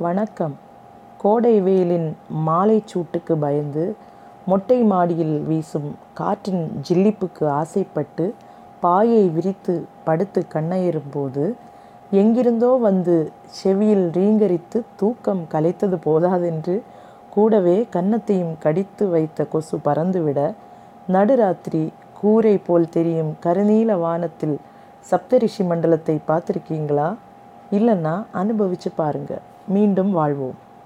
வணக்கம். கோடை வெயிலின் மாலை சூட்டுக்கு பயந்து மொட்டை மாடியில் வீசும் காற்றின் ஜில்லிப்புக்கு ஆசைப்பட்டு பாயை விரித்து படுத்து கண்ணயரும்போது எங்கிருந்தோ வந்து செவியில் ரீங்கரித்து தூக்கம் கலைத்தது போதாதென்று கூடவே கன்னத்தையும் கடித்து வைத்த கொசு பறந்துவிட நடுராத்திரி கூரை போல் தெரியும் கருநீல வானத்தில் சப்தரிஷி மண்டலத்தை பார்த்துருக்கீங்களா? இல்லைன்னா அனுபவிச்சு பாருங்கள் மீண்டும் வாழ்வோம்.